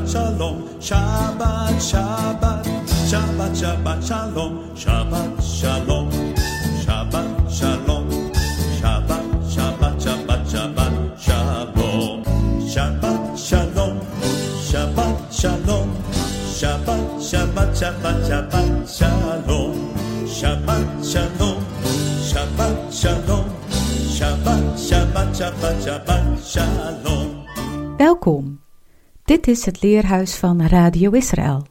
Shabbat Shalom, Shabbat, Shabbat, Shabbat, Shabbat Shalom, Shabbat is het leerhuis van Radio Israël.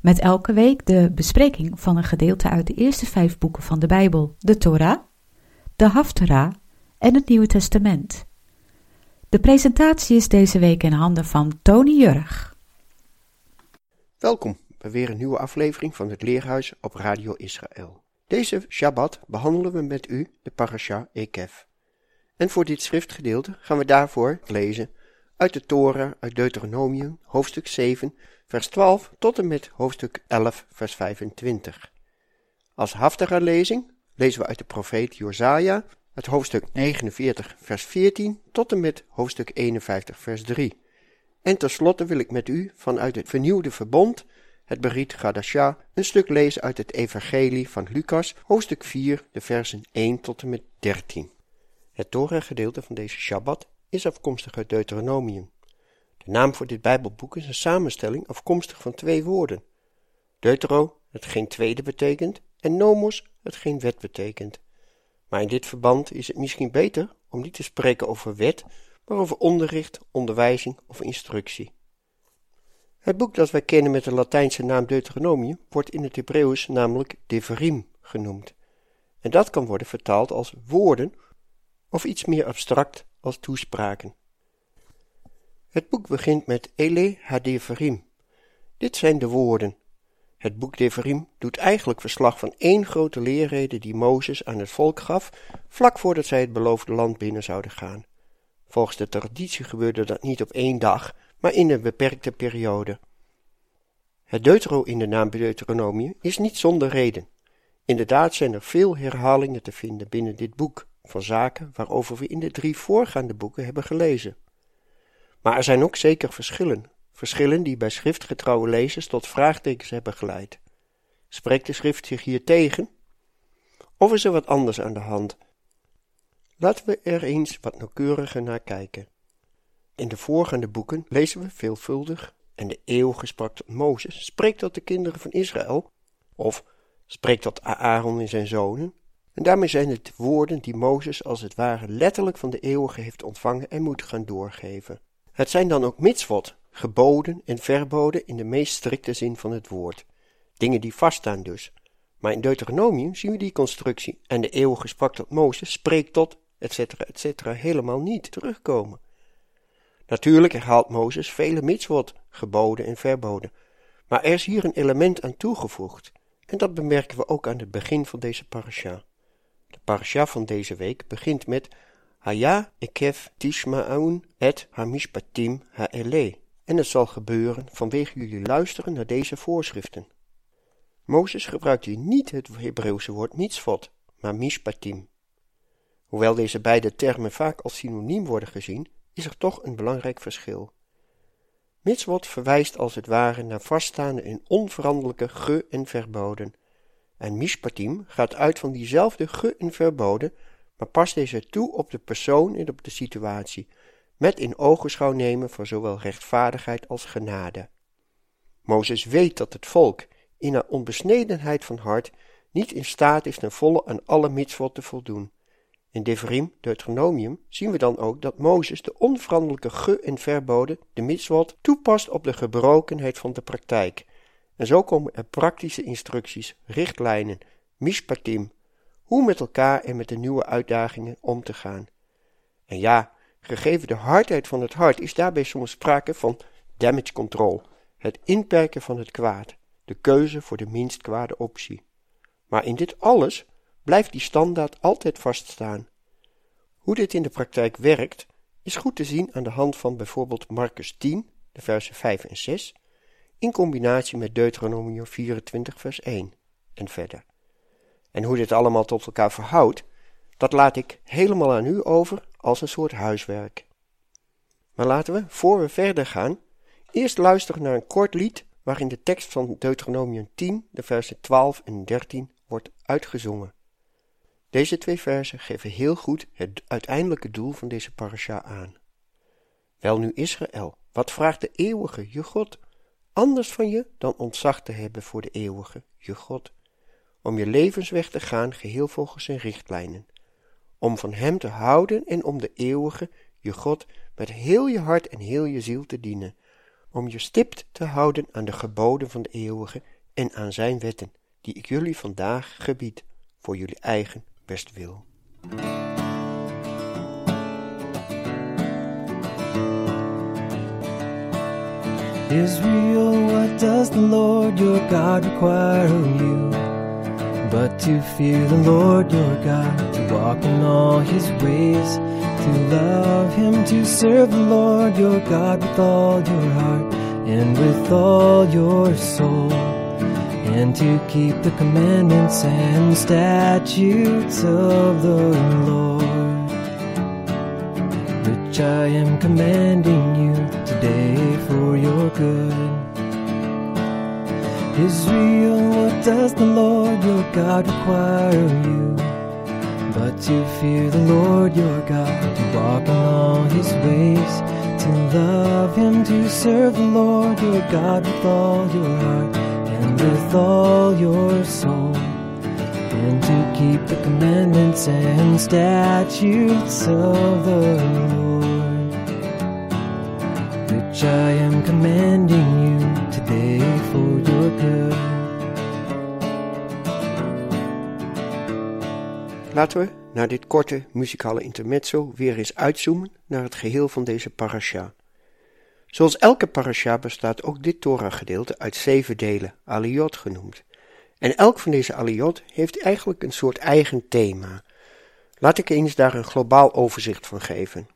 Met elke week de bespreking van een gedeelte uit de eerste vijf boeken van de Bijbel, de Torah, de Haftarah en het Nieuwe Testament. De presentatie is deze week in handen van Tony Jurg. Welkom bij weer een nieuwe aflevering van het Leerhuis op Radio Israël. Deze Shabbat behandelen we met u de parasha Ekev. En voor dit schriftgedeelte gaan we daarvoor lezen uit de Torah uit Deuteronomium, hoofdstuk 7, vers 12 tot en met hoofdstuk 11, vers 25. Als lezing lezen we uit de profeet Josaja, het hoofdstuk 49, vers 14 tot en met hoofdstuk 51, vers 3. En tenslotte wil ik met u vanuit het vernieuwde verbond, het Berit Gadasha, een stuk lezen uit het Evangelie van Lucas, hoofdstuk 4, de versen 1 tot en met 13. Het Torah-gedeelte van deze Shabbat is afkomstig uit Deuteronomium. De naam voor dit Bijbelboek is een samenstelling afkomstig van twee woorden. Deutero, hetgeen tweede betekent, en nomos, hetgeen wet betekent. Maar in dit verband is het misschien beter om niet te spreken over wet, maar over onderricht, onderwijzing of instructie. Het boek dat wij kennen met de Latijnse naam Deuteronomium wordt in het Hebreeuws namelijk Devarim genoemd. En dat kan worden vertaald als woorden of iets meer abstract als toespraken. Het boek begint met Ele Hadeverim. Dit zijn de woorden. Het boek Devarim doet eigenlijk verslag van één grote leerrede die Mozes aan het volk gaf, vlak voordat zij het beloofde land binnen zouden gaan. Volgens de traditie gebeurde dat niet op één dag, maar in een beperkte periode. Het deutero in de naam Deuteronomie is niet zonder reden. Inderdaad zijn er veel herhalingen te vinden binnen dit boek van zaken waarover we in de drie voorgaande boeken hebben gelezen. Maar er zijn ook zeker verschillen, verschillen die bij schriftgetrouwe lezers tot vraagtekens hebben geleid. Spreekt de schrift zich hier tegen? Of is er wat anders aan de hand? Laten we er eens wat nauwkeuriger naar kijken. In de voorgaande boeken lezen we veelvuldig en de eeuwige sprak tot Mozes, spreekt tot de kinderen van Israël, of spreekt tot Aaron en zijn zonen, en daarmee zijn het woorden die Mozes als het ware letterlijk van de eeuwige heeft ontvangen en moet gaan doorgeven. Het zijn dan ook mitzvot, geboden en verboden in de meest strikte zin van het woord. Dingen die vaststaan dus. Maar in Deuteronomium zien we die constructie en de eeuwige sprak tot Mozes, spreekt tot, etc., etc., helemaal niet terugkomen. Natuurlijk herhaalt Mozes vele mitzvot, geboden en verboden, maar er is hier een element aan toegevoegd, en dat bemerken we ook aan het begin van deze parasha. De parasha van deze week begint met Haya ekev tishma'un et hamishpatim ha'ele. En het zal gebeuren vanwege jullie luisteren naar deze voorschriften. Mozes gebruikt hier niet het Hebreeuwse woord mitzvot, maar mishpatim. Hoewel deze beide termen vaak als synoniem worden gezien, is er toch een belangrijk verschil. Mitzvot verwijst als het ware naar vaststaande en onveranderlijke ge- en verboden, en mishpatim gaat uit van diezelfde ge- en verboden, maar past deze toe op de persoon en op de situatie, met in ogenschouw nemen van zowel rechtvaardigheid als genade. Mozes weet dat het volk, in haar onbesnedenheid van hart, niet in staat is ten volle aan alle mitzvot te voldoen. In Devarim, Deuteronomium, zien we dan ook dat Mozes de onveranderlijke ge- en verboden, de mitzvot, toepast op de gebrokenheid van de praktijk, en zo komen er praktische instructies, richtlijnen, mishpatim, hoe met elkaar en met de nieuwe uitdagingen om te gaan. En ja, gegeven de hardheid van het hart is daarbij soms sprake van damage control, het inperken van het kwaad, de keuze voor de minst kwade optie. Maar in dit alles blijft die standaard altijd vaststaan. Hoe dit in de praktijk werkt, is goed te zien aan de hand van bijvoorbeeld Marcus 10, de versen 5 en 6, in combinatie met Deuteronomium 24 vers 1 en verder. En hoe dit allemaal tot elkaar verhoudt, dat laat ik helemaal aan u over als een soort huiswerk. Maar laten we, voor we verder gaan, Eerst luisteren naar een kort lied waarin de tekst van Deuteronomium 10, de versen 12 en 13 wordt uitgezongen. Deze twee versen geven heel goed het uiteindelijke doel van deze parasha aan. Wel nu Israël, wat vraagt de eeuwige, je God, anders van je dan ontzag te hebben voor de eeuwige, je God, om je levensweg te gaan geheel volgens zijn richtlijnen, om van hem te houden en om de eeuwige, je God, met heel je hart en heel je ziel te dienen, om je stipt te houden aan de geboden van de eeuwige en aan zijn wetten, die ik jullie vandaag gebied, voor jullie eigen bestwil. Israel, what does the Lord your God require of you? But to fear the Lord your God, to walk in all his ways, to love him, to serve the Lord your God with all your heart and with all your soul, and to keep the commandments and statutes of the Lord, which I am commanding you today for your good. Israel, what does the Lord your God require of you? But to fear the Lord your God, to walk in all his ways, to love him, to serve the Lord your God with all your heart and with all your soul, and to keep the commandments and statutes of the Lord, Commanding you today for your good. Laten we na dit korte muzikale intermezzo weer eens uitzoomen naar het geheel van deze parasha. Zoals elke parasha bestaat ook dit Torah-gedeelte uit zeven delen, aliyot genoemd. En elk van deze aliyot heeft eigenlijk een soort eigen thema. Laat ik eens daar een globaal overzicht van geven.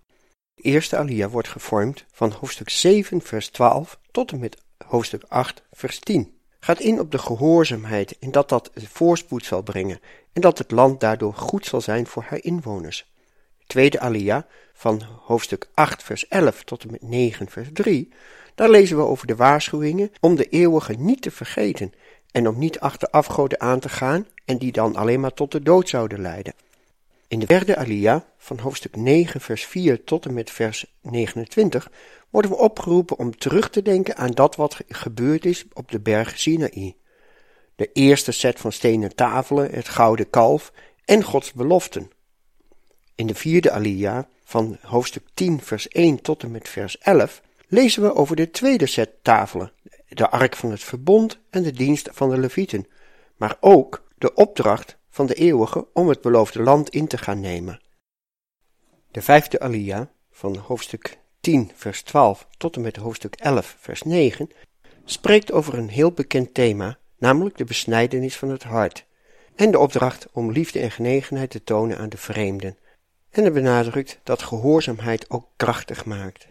De eerste aliyah wordt gevormd van hoofdstuk 7 vers 12 tot en met hoofdstuk 8 vers 10 gaat in op de gehoorzaamheid en dat dat voorspoed zal brengen en dat het land daardoor goed zal zijn voor haar inwoners. Tweede alia van hoofdstuk 8 vers 11 tot en met 9 vers 3, daar lezen we over de waarschuwingen om de eeuwige niet te vergeten en om niet achter afgoden aan te gaan en die dan alleen maar tot de dood zouden leiden. In de derde alia van hoofdstuk 9 vers 4 tot en met vers 29 worden we opgeroepen om terug te denken aan dat wat gebeurd is op de berg Sinaï. De eerste set van stenen tafelen, het gouden kalf en Gods beloften. In de vierde alia van hoofdstuk 10 vers 1 tot en met vers 11 lezen we over de tweede set tafelen, de ark van het verbond en de dienst van de levieten, maar ook de opdracht van de eeuwige om het beloofde land in te gaan nemen. De vijfde alia van hoofdstuk 10 vers 12 tot en met hoofdstuk 11 vers 9 spreekt over een heel bekend thema, namelijk de besnijdenis van het hart en de opdracht om liefde en genegenheid te tonen aan de vreemden. En het benadrukt dat gehoorzaamheid ook krachtig maakt.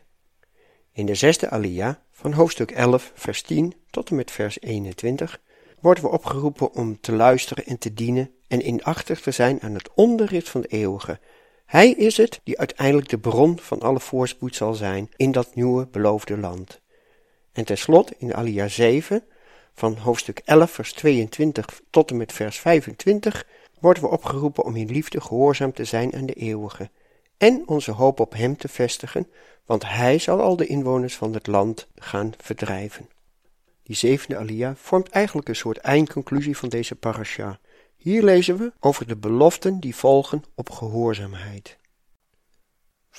In de zesde alia van hoofdstuk 11 vers 10 tot en met vers 21 worden we opgeroepen om te luisteren en te dienen en inachtig te zijn aan het onderricht van de eeuwige. Hij is het die uiteindelijk de bron van alle voorspoed zal zijn in dat nieuwe beloofde land. En tenslotte in alia 7 van hoofdstuk 11 vers 22 tot en met vers 25 worden we opgeroepen om in liefde gehoorzaam te zijn aan de eeuwige en onze hoop op hem te vestigen, want hij zal al de inwoners van het land gaan verdrijven. Die zevende alia vormt eigenlijk een soort eindconclusie van deze parasha. Hier lezen we over de beloften die volgen op gehoorzaamheid.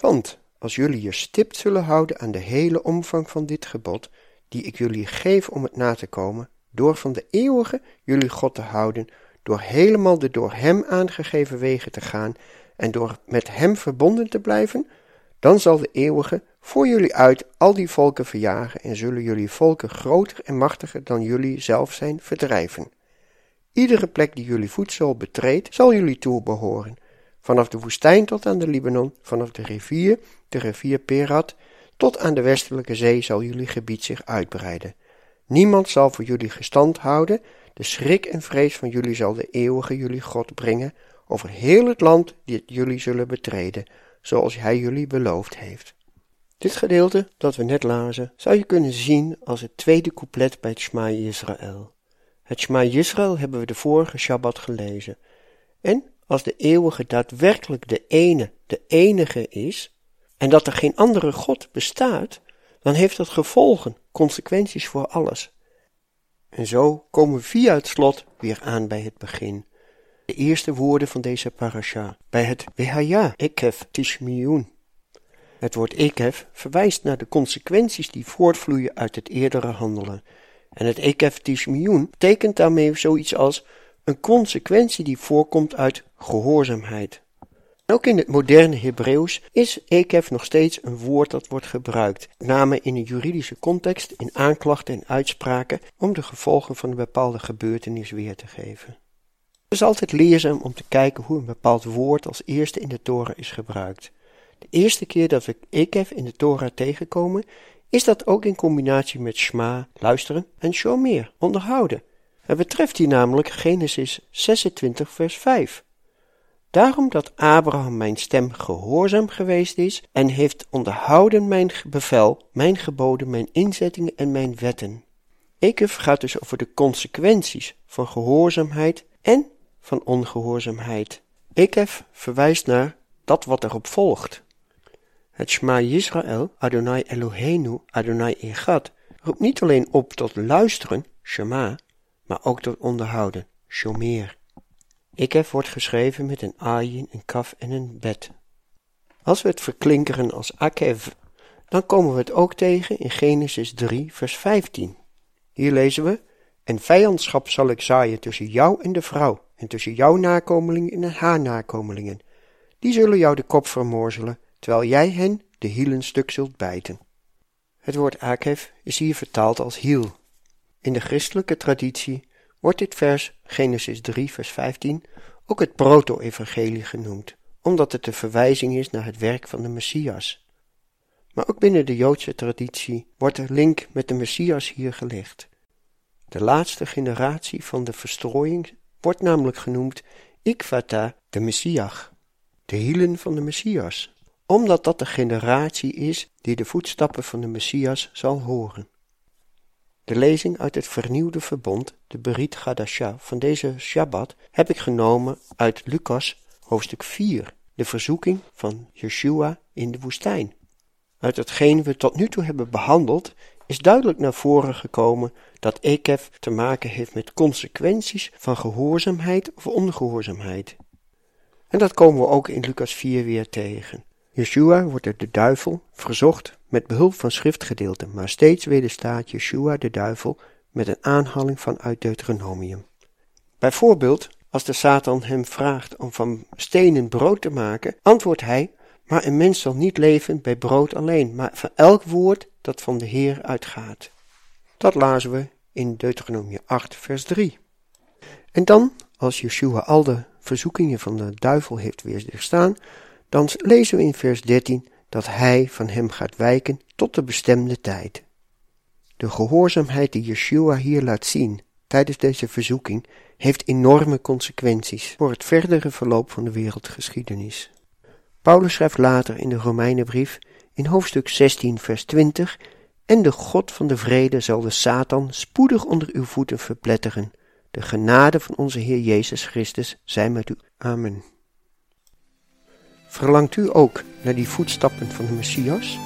Want als jullie je stipt zullen houden aan de hele omvang van dit gebod, die ik jullie geef om het na te komen, door van de eeuwige jullie God te houden, door helemaal de door hem aangegeven wegen te gaan en door met hem verbonden te blijven, dan zal de eeuwige voor jullie uit al die volken verjagen en zullen jullie volken groter en machtiger dan jullie zelf zijn verdrijven. Iedere plek die jullie voedsel betreedt, zal jullie toebehoren. Vanaf de woestijn tot aan de Libanon, vanaf de rivier, de rivier Perat, tot aan de westelijke zee zal jullie gebied zich uitbreiden. Niemand zal voor jullie gestand houden, de schrik en vrees van jullie zal de eeuwige jullie God brengen over heel het land dat jullie zullen betreden, zoals hij jullie beloofd heeft. Dit gedeelte dat we net lazen zou je kunnen zien als het tweede couplet bij het Shema Israël. Het Shema Israël hebben we de vorige Shabbat gelezen. En als de eeuwige daadwerkelijk de ene, de enige is, en dat er geen andere God bestaat, dan heeft dat gevolgen, consequenties voor alles. En zo komen we via het slot weer aan bij het begin. De eerste woorden van deze parasha, bij het Wehaya Ekef Tishmiyun. Het woord Ekef verwijst naar de consequenties die voortvloeien uit het eerdere handelen. En het Ekef Tishmiyun betekent daarmee zoiets als een consequentie die voorkomt uit gehoorzaamheid. Ook in het moderne Hebreeuws is ekef nog steeds een woord dat wordt gebruikt, name in een juridische context, in aanklachten en uitspraken, om de gevolgen van een bepaalde gebeurtenis weer te geven. Het is altijd leerzaam om te kijken hoe een bepaald woord als eerste in de Torah is gebruikt. De eerste keer dat we ekef in de Torah tegenkomen, is dat ook in combinatie met shma, luisteren, en shomer, onderhouden. Het betreft hier namelijk Genesis 26 vers 5. Daarom dat Abraham mijn stem gehoorzaam geweest is en heeft onderhouden mijn bevel, mijn geboden, mijn inzettingen en mijn wetten. Ekef gaat dus over de consequenties van gehoorzaamheid en van ongehoorzaamheid. Ekef verwijst naar dat wat erop volgt. Het Shema Yisrael, Adonai Eloheinu, Adonai Echad, roept niet alleen op tot luisteren, Shema, maar ook tot onderhouden, Shomer. Ikef wordt geschreven met een ayin, een kaf en een bet. Als we het verklinkeren als akev, dan komen we het ook tegen in Genesis 3, vers 15. Hier lezen we: En vijandschap zal ik zaaien tussen jou en de vrouw, en tussen jouw nakomelingen en haar nakomelingen. Die zullen jou de kop vermorzelen, terwijl jij hen de hielen stuk zult bijten. Het woord akev is hier vertaald als hiel. In de christelijke traditie wordt dit vers, Genesis 3, vers 15, ook het proto-evangelie genoemd, omdat het een verwijzing is naar het werk van de Messias. Maar ook binnen de Joodse traditie wordt de link met de Messias hier gelegd. De laatste generatie van de verstrooiing wordt namelijk genoemd Ikvata de Messiach, de hielen van de Messias, omdat dat de generatie is die de voetstappen van de Messias zal horen. De lezing uit het vernieuwde verbond, de Berit Gadasha van deze Shabbat, heb ik genomen uit Lucas hoofdstuk 4, de verzoeking van Yeshua in de woestijn. Uit hetgeen we tot nu toe hebben behandeld, is duidelijk naar voren gekomen dat Ekef te maken heeft met consequenties van gehoorzaamheid of ongehoorzaamheid. En dat komen we ook in Lucas 4 weer tegen. Yeshua wordt door de duivel verzocht met behulp van schriftgedeelten, maar steeds wederstaat Yeshua de duivel met een aanhaling van uit Deuteronomium. Bijvoorbeeld, als de Satan hem vraagt om van stenen brood te maken, antwoordt hij, maar een mens zal niet leven bij brood alleen, maar van elk woord dat van de Heer uitgaat. Dat lazen we in Deuteronomium 8, vers 3. En dan, als Yeshua al de verzoekingen van de duivel heeft weerstaan, dan lezen we in vers 13 dat hij van hem gaat wijken tot de bestemde tijd. De gehoorzaamheid die Yeshua hier laat zien tijdens deze verzoeking heeft enorme consequenties voor het verdere verloop van de wereldgeschiedenis. Paulus schrijft later in de Romeinenbrief in hoofdstuk 16 vers 20 En de God van de vrede zal de Satan spoedig onder uw voeten verpletteren. De genade van onze Heer Jezus Christus zij met u. Amen. Verlangt u ook naar die voetstappen van de Messias?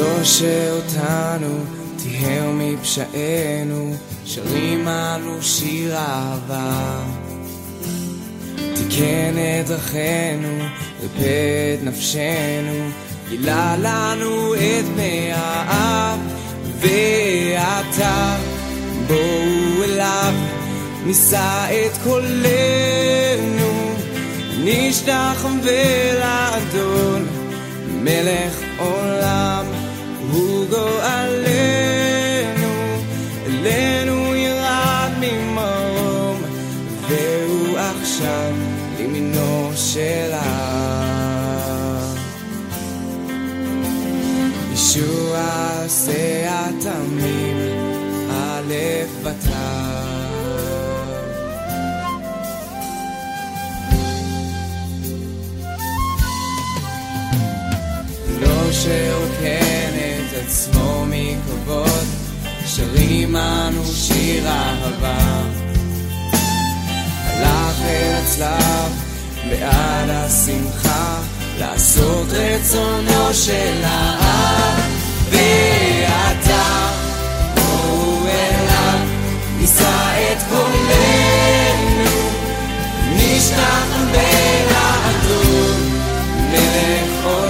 לא שאותנו תיהר מפשענו, שרים אנו שיר אהבה. תיקן את דרכינו, ריפא את נפשנו, גילה לנו את מי האב, ועתה בואו אליו, נישא את קולנו, נשתחווה לאדון, מלך עולם, הוא גואלנו, אלינו ירד ממרום, והוא עכשיו לימינו שלה. ישוע עשה אנו שיר אהבה. הלך אל הצלב בעד השמחה, לעשות רצונו של העם. ועתה בואו אליו, נישא את קולנו, בין האדום, מלך עולם,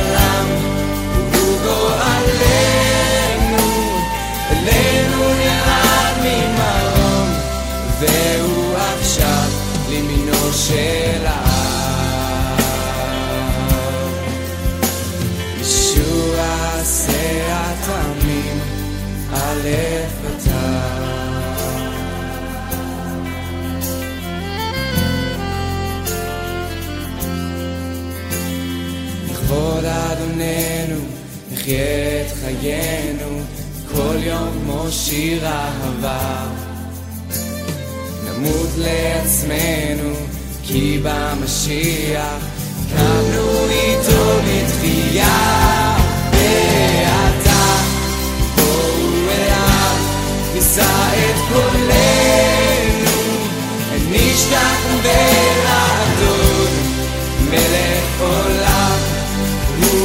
נחיה את חיינו, כל יום כמו שיר אהבה. נמות לעצמנו, כי במשיח קמנו איתו לתחייה. ועתה בואו אליו, נישא את קולנו, נשכח ולעדות, מלך עולם,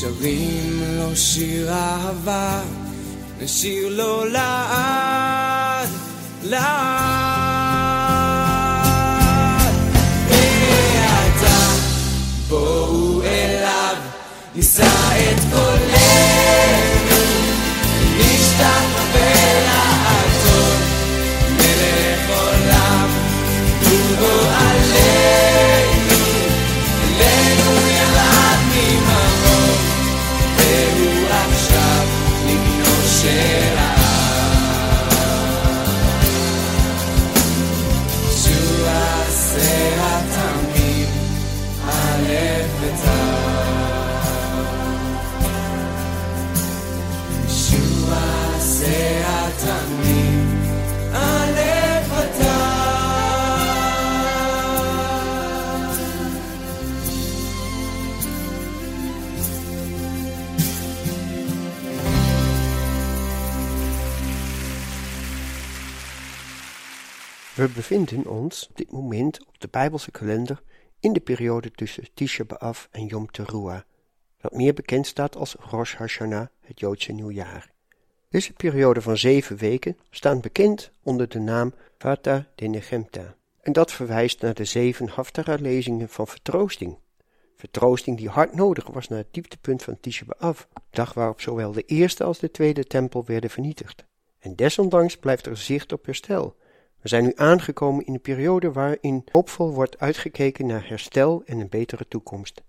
שרים לו שיר אהבה, נשיר לו לעד, לעד. ועתה בואו אליו, נישא את קולנו, נשתח We bevinden ons op dit moment op de Bijbelse kalender in de periode tussen Tisha B'Av en Yom Teruah, dat meer bekend staat als Rosh Hashanah, het Joodse nieuwjaar. Deze periode van zeven weken staat bekend onder de naam Vata de Nechemta, en dat verwijst naar de zeven Haftarah-lezingen van vertroosting. Vertroosting die hard nodig was naar het dieptepunt van Tisha B'Av, dag waarop zowel de eerste als de tweede tempel werden vernietigd. En desondanks blijft er zicht op herstel. We zijn nu aangekomen in een periode waarin hoopvol wordt uitgekeken naar herstel en een betere toekomst.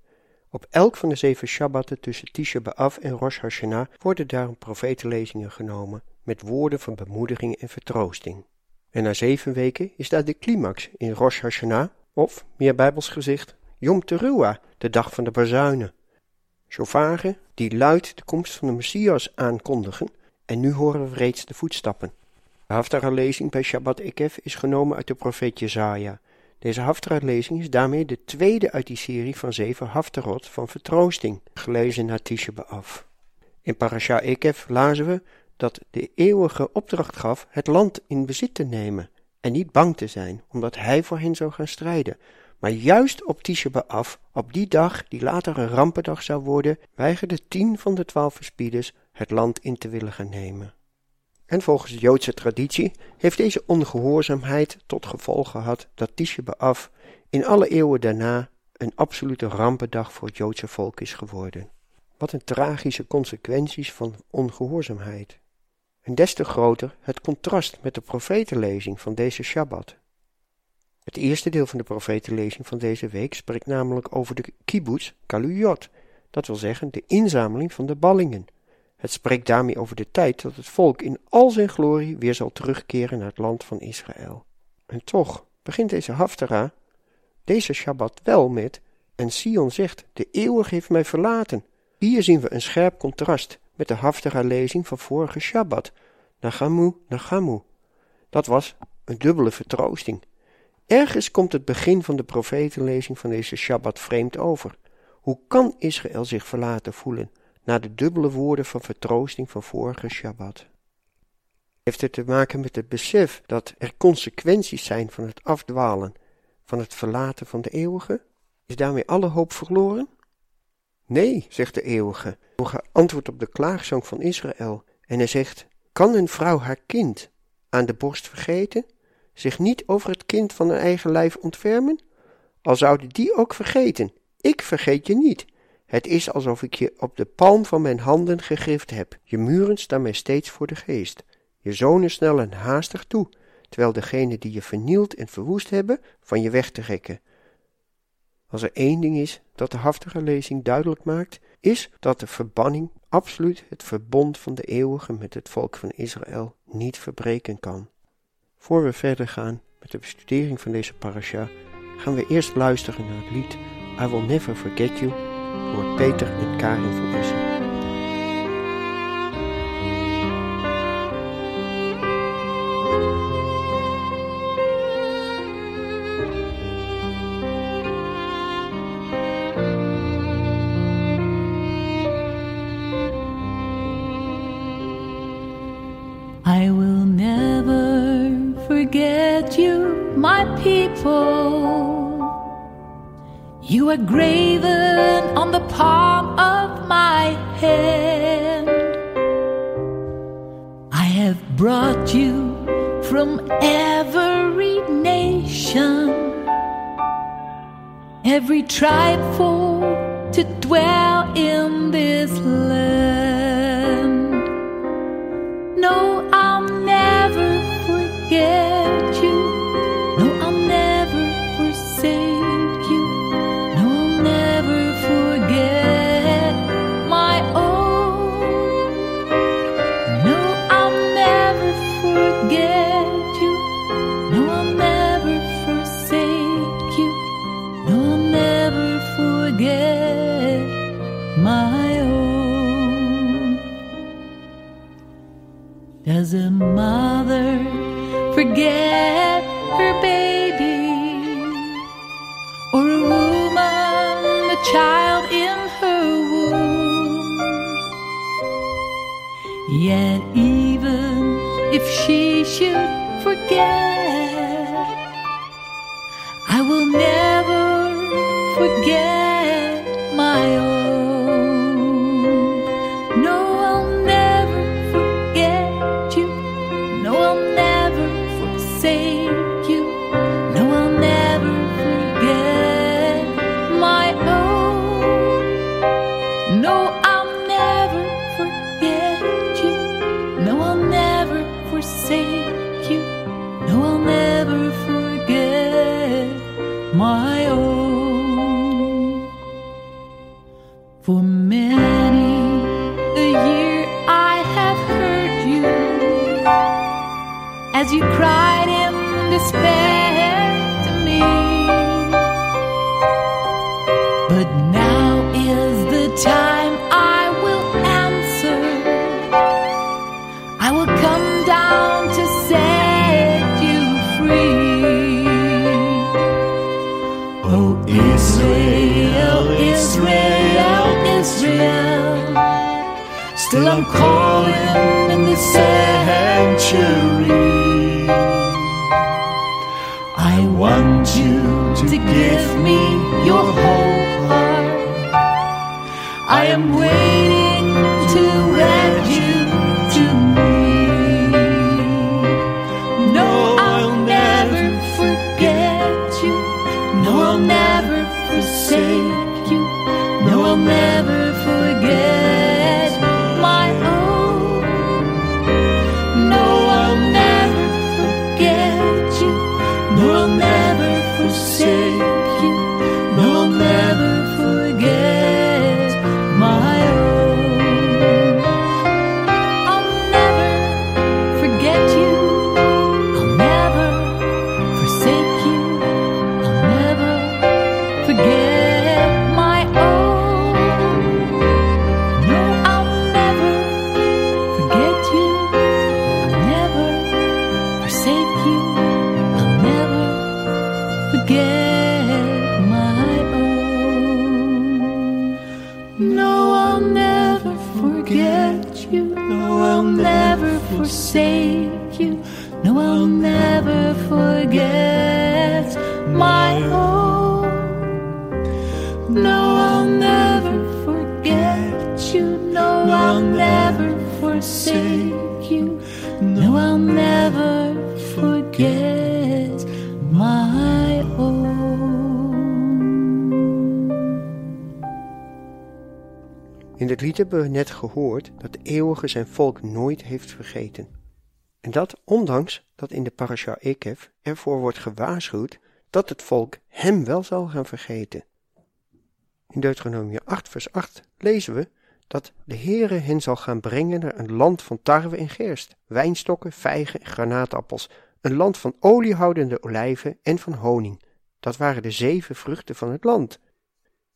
Op elk van de zeven Shabbatten tussen Tisha B'Av en Rosh Hashanah worden daarom profetenlezingen genomen met woorden van bemoediging en vertroosting. En na zeven weken is daar de climax in Rosh Hashanah, of, meer bijbels gezegd, Yom Teruah, de dag van de bazuinen. Shofaren die luid de komst van de Messias aankondigen, en nu horen we reeds de voetstappen. De Haftarah-lezing bij Shabbat Ekef is genomen uit de profeet Jezaja. Deze Haftarah-lezing is daarmee de tweede uit die serie van zeven Haftarot van vertroosting, gelezen na Tisha B'Av. In Parasha Ekef lazen we dat de eeuwige opdracht gaf het land in bezit te nemen en niet bang te zijn, omdat hij voor hen zou gaan strijden. Maar juist op Tisha B'Av, op die dag die later een rampendag zou worden, weigerden tien van de twaalf verspieders het land in te willen gaan nemen. En volgens de Joodse traditie heeft deze ongehoorzaamheid tot gevolg gehad dat Tisha B'Av in alle eeuwen daarna een absolute rampendag voor het Joodse volk is geworden. Wat een tragische consequenties van ongehoorzaamheid. En des te groter het contrast met de profetenlezing van deze Shabbat. Het eerste deel van de profetenlezing van deze week spreekt namelijk over de kibbutz kaluyot, dat wil zeggen de inzameling van de ballingen. Het spreekt daarmee over de tijd dat het volk in al zijn glorie weer zal terugkeren naar het land van Israël. En toch begint deze Haftara, deze Shabbat wel met, en Sion zegt, de eeuwig heeft mij verlaten. Hier zien we een scherp contrast met de Haftara-lezing van vorige Shabbat, Nagamu, Nagamu. Dat was een dubbele vertroosting. Ergens komt het begin van de profetenlezing van deze Shabbat vreemd over. Hoe kan Israël zich verlaten voelen na de dubbele woorden van vertroosting van vorige Shabbat? Heeft het te maken met het besef dat er consequenties zijn van het afdwalen, van het verlaten van de eeuwige? Is daarmee alle hoop verloren? Nee, zegt de eeuwige, antwoord op de klaagzang van Israël. En hij zegt, kan een vrouw haar kind aan de borst vergeten, zich niet over het kind van haar eigen lijf ontfermen? Al zouden die ook vergeten, ik vergeet je niet. Het is alsof ik je op de palm van mijn handen gegrift heb. Je muren staan mij steeds voor de geest. Je zonen snellen haastig toe, terwijl degene die je vernield en verwoest hebben, van je weg trekken. Als er één ding is dat de haftige lezing duidelijk maakt, is dat de verbanning absoluut het verbond van de eeuwige met het volk van Israël niet verbreken kan. Voor we verder gaan met de bestudering van deze parasha, gaan we eerst luisteren naar het lied I Will Never Forget You door Peter en Karin van. I will never forget you, my people. You are graven on the palm of my hand. I have brought you from every nation, every tribe for to dwell in this land. No, I'll never forget Does a mother forget her baby? Or a woman the child in her womb? Yet even if she should In dit lied hebben we net gehoord dat de eeuwige zijn volk nooit heeft vergeten. En dat ondanks dat in de parasha Ekev ervoor wordt gewaarschuwd dat het volk hem wel zal gaan vergeten. In Deuteronomie 8 vers 8 lezen we dat de Heere hen zal gaan brengen naar een land van tarwe en gerst, wijnstokken, vijgen en granaatappels, een land van oliehoudende olijven en van honing. Dat waren de zeven vruchten van het land.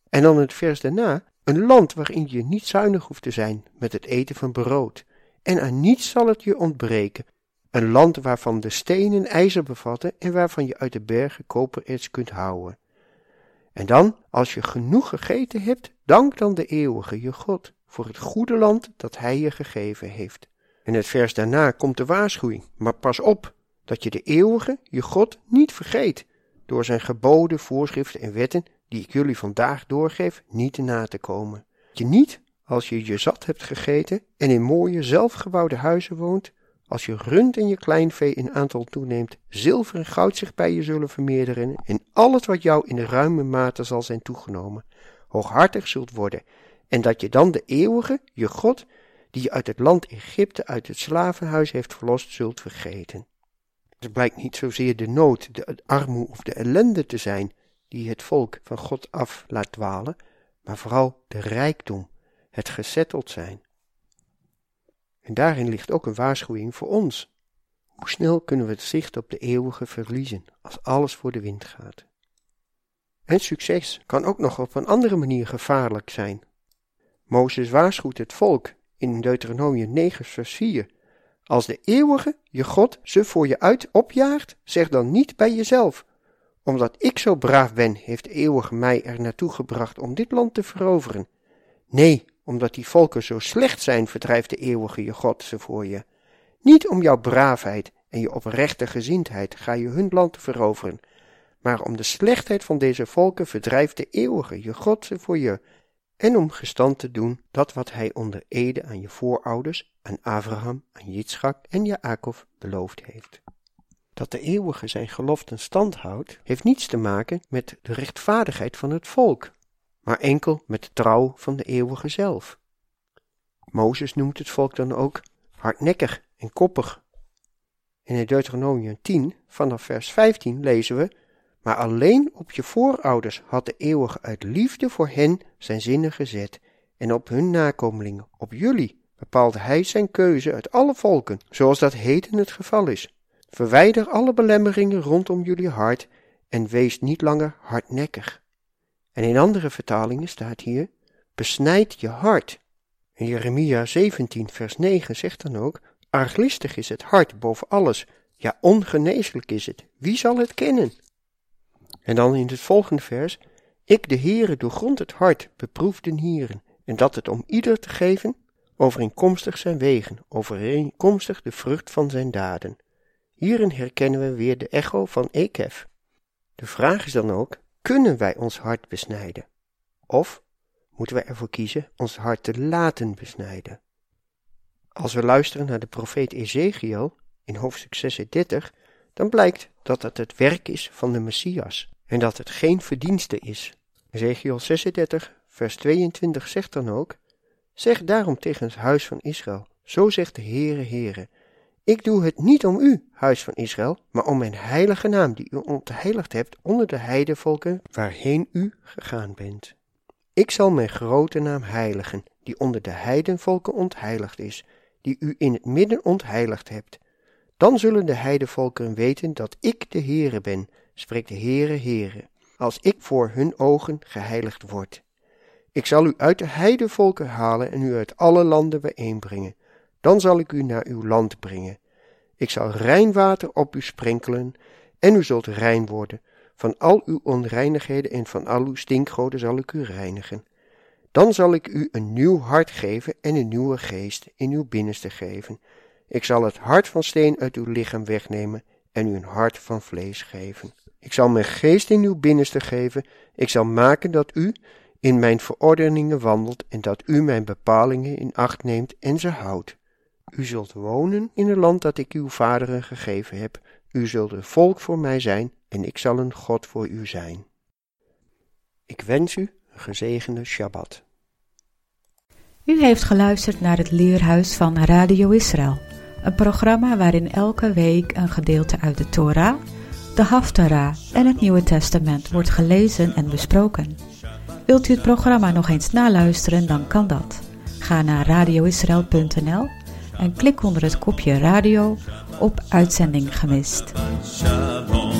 En dan het vers daarna, een land waarin je niet zuinig hoeft te zijn met het eten van brood, en aan niets zal het je ontbreken, een land waarvan de stenen ijzer bevatten en waarvan je uit de bergen kopererts kunt houden. En dan, als je genoeg gegeten hebt, dank dan de eeuwige je God voor het goede land dat hij je gegeven heeft. In het vers daarna komt de waarschuwing, maar pas op dat je de eeuwige je God niet vergeet door zijn geboden, voorschriften en wetten die ik jullie vandaag doorgeef niet na te komen. Je niet, als je je zat hebt gegeten en in mooie zelfgebouwde huizen woont, als je rund en je kleinvee in aantal toeneemt, zilver en goud zich bij je zullen vermeerderen en alles wat jou in ruime mate zal zijn toegenomen, hooghartig zult worden, en dat je dan de eeuwige, je God, die je uit het land Egypte, uit het slavenhuis heeft verlost, zult vergeten. Het blijkt niet zozeer de nood, de armoe of de ellende te zijn die het volk van God af laat dwalen, maar vooral de rijkdom, het gezetteld zijn. En daarin ligt ook een waarschuwing voor ons. Hoe snel kunnen we het zicht op de eeuwige verliezen als alles voor de wind gaat? En succes kan ook nog op een andere manier gevaarlijk zijn. Mozes waarschuwt het volk in Deuteronomium 9 vers 4. Als de eeuwige, je God, ze voor je uit opjaagt, zeg dan niet bij jezelf. Omdat ik zo braaf ben, heeft de eeuwige mij er naartoe gebracht om dit land te veroveren. Nee, omdat die volken zo slecht zijn, verdrijft de eeuwige je God ze voor je. Niet om jouw braafheid en je oprechte gezindheid ga je hun land veroveren, maar om de slechtheid van deze volken verdrijft de eeuwige je God ze voor je, en om gestand te doen dat wat hij onder ede aan je voorouders, aan Abraham, aan Jitschak en Jacob beloofd heeft. Dat de eeuwige zijn geloften stand houdt, heeft niets te maken met de rechtvaardigheid van het volk, maar enkel met de trouw van de eeuwige zelf. Mozes noemt het volk dan ook hardnekkig en koppig. In het Deuteronomium 10, vanaf vers 15, lezen we: Maar alleen op je voorouders had de eeuwige uit liefde voor hen zijn zinnen gezet, en op hun nakomelingen, op jullie, bepaalde hij zijn keuze uit alle volken, zoals dat heden het geval is. Verwijder alle belemmeringen rondom jullie hart en wees niet langer hardnekkig. En in andere vertalingen staat hier: besnijd je hart. En Jeremia 17, vers 9 zegt dan ook: Arglistig is het hart boven alles, ja, ongeneeslijk is het. Wie zal het kennen? En dan in het volgende vers: Ik, de Heere, doorgrond het hart, beproef den hieren, en dat het om ieder te geven, overeenkomstig zijn wegen, overeenkomstig de vrucht van zijn daden. Hierin herkennen we weer de echo van Ekef. De vraag is dan ook: kunnen wij ons hart besnijden? Of moeten wij ervoor kiezen ons hart te laten besnijden? Als we luisteren naar de profeet Ezekiel in hoofdstuk 36, dan blijkt dat het het werk is van de Messias en dat het geen verdienste is. Ezekiel 36, vers 22 zegt dan ook: Zeg daarom tegen het huis van Israël: Zo zegt de Heere, Heere. Ik doe het niet om u, huis van Israël, maar om mijn heilige naam die u ontheiligd hebt onder de heidevolken waarheen u gegaan bent. Ik zal mijn grote naam heiligen, die onder de heidenvolken ontheiligd is, die u in het midden ontheiligd hebt. Dan zullen de heidevolken weten dat ik de Heere ben, spreekt de Heere, Heere, als ik voor hun ogen geheiligd word. Ik zal u uit de heidevolken halen en u uit alle landen bijeenbrengen. Dan zal ik u naar uw land brengen. Ik zal rein water op u sprenkelen, en u zult rein worden. Van al uw onreinigheden en van al uw stinkgoden zal ik u reinigen. Dan zal ik u een nieuw hart geven en een nieuwe geest in uw binnenste geven. Ik zal het hart van steen uit uw lichaam wegnemen en u een hart van vlees geven. Ik zal mijn geest in uw binnenste geven. Ik zal maken dat u in mijn verordeningen wandelt en dat u mijn bepalingen in acht neemt en ze houdt. U zult wonen in het land dat ik uw vaderen gegeven heb. U zult een volk voor mij zijn en ik zal een God voor u zijn. Ik wens u een gezegende Shabbat. U heeft geluisterd naar het Leerhuis van Radio Israël, een programma waarin elke week een gedeelte uit de Torah, de Haftarah en het Nieuwe Testament wordt gelezen en besproken. Wilt u het programma nog eens naluisteren, dan kan dat. Ga naar radioisrael.nl en klik onder het kopje radio op uitzending gemist. Shalom,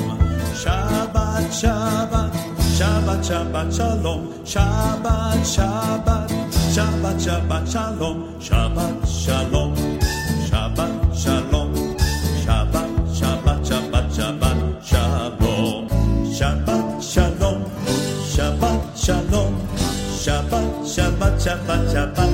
Shalom, Shabbat, Shalom, Shalom, Shalom, Shalom, Shabbat, Shalom, Shabbat,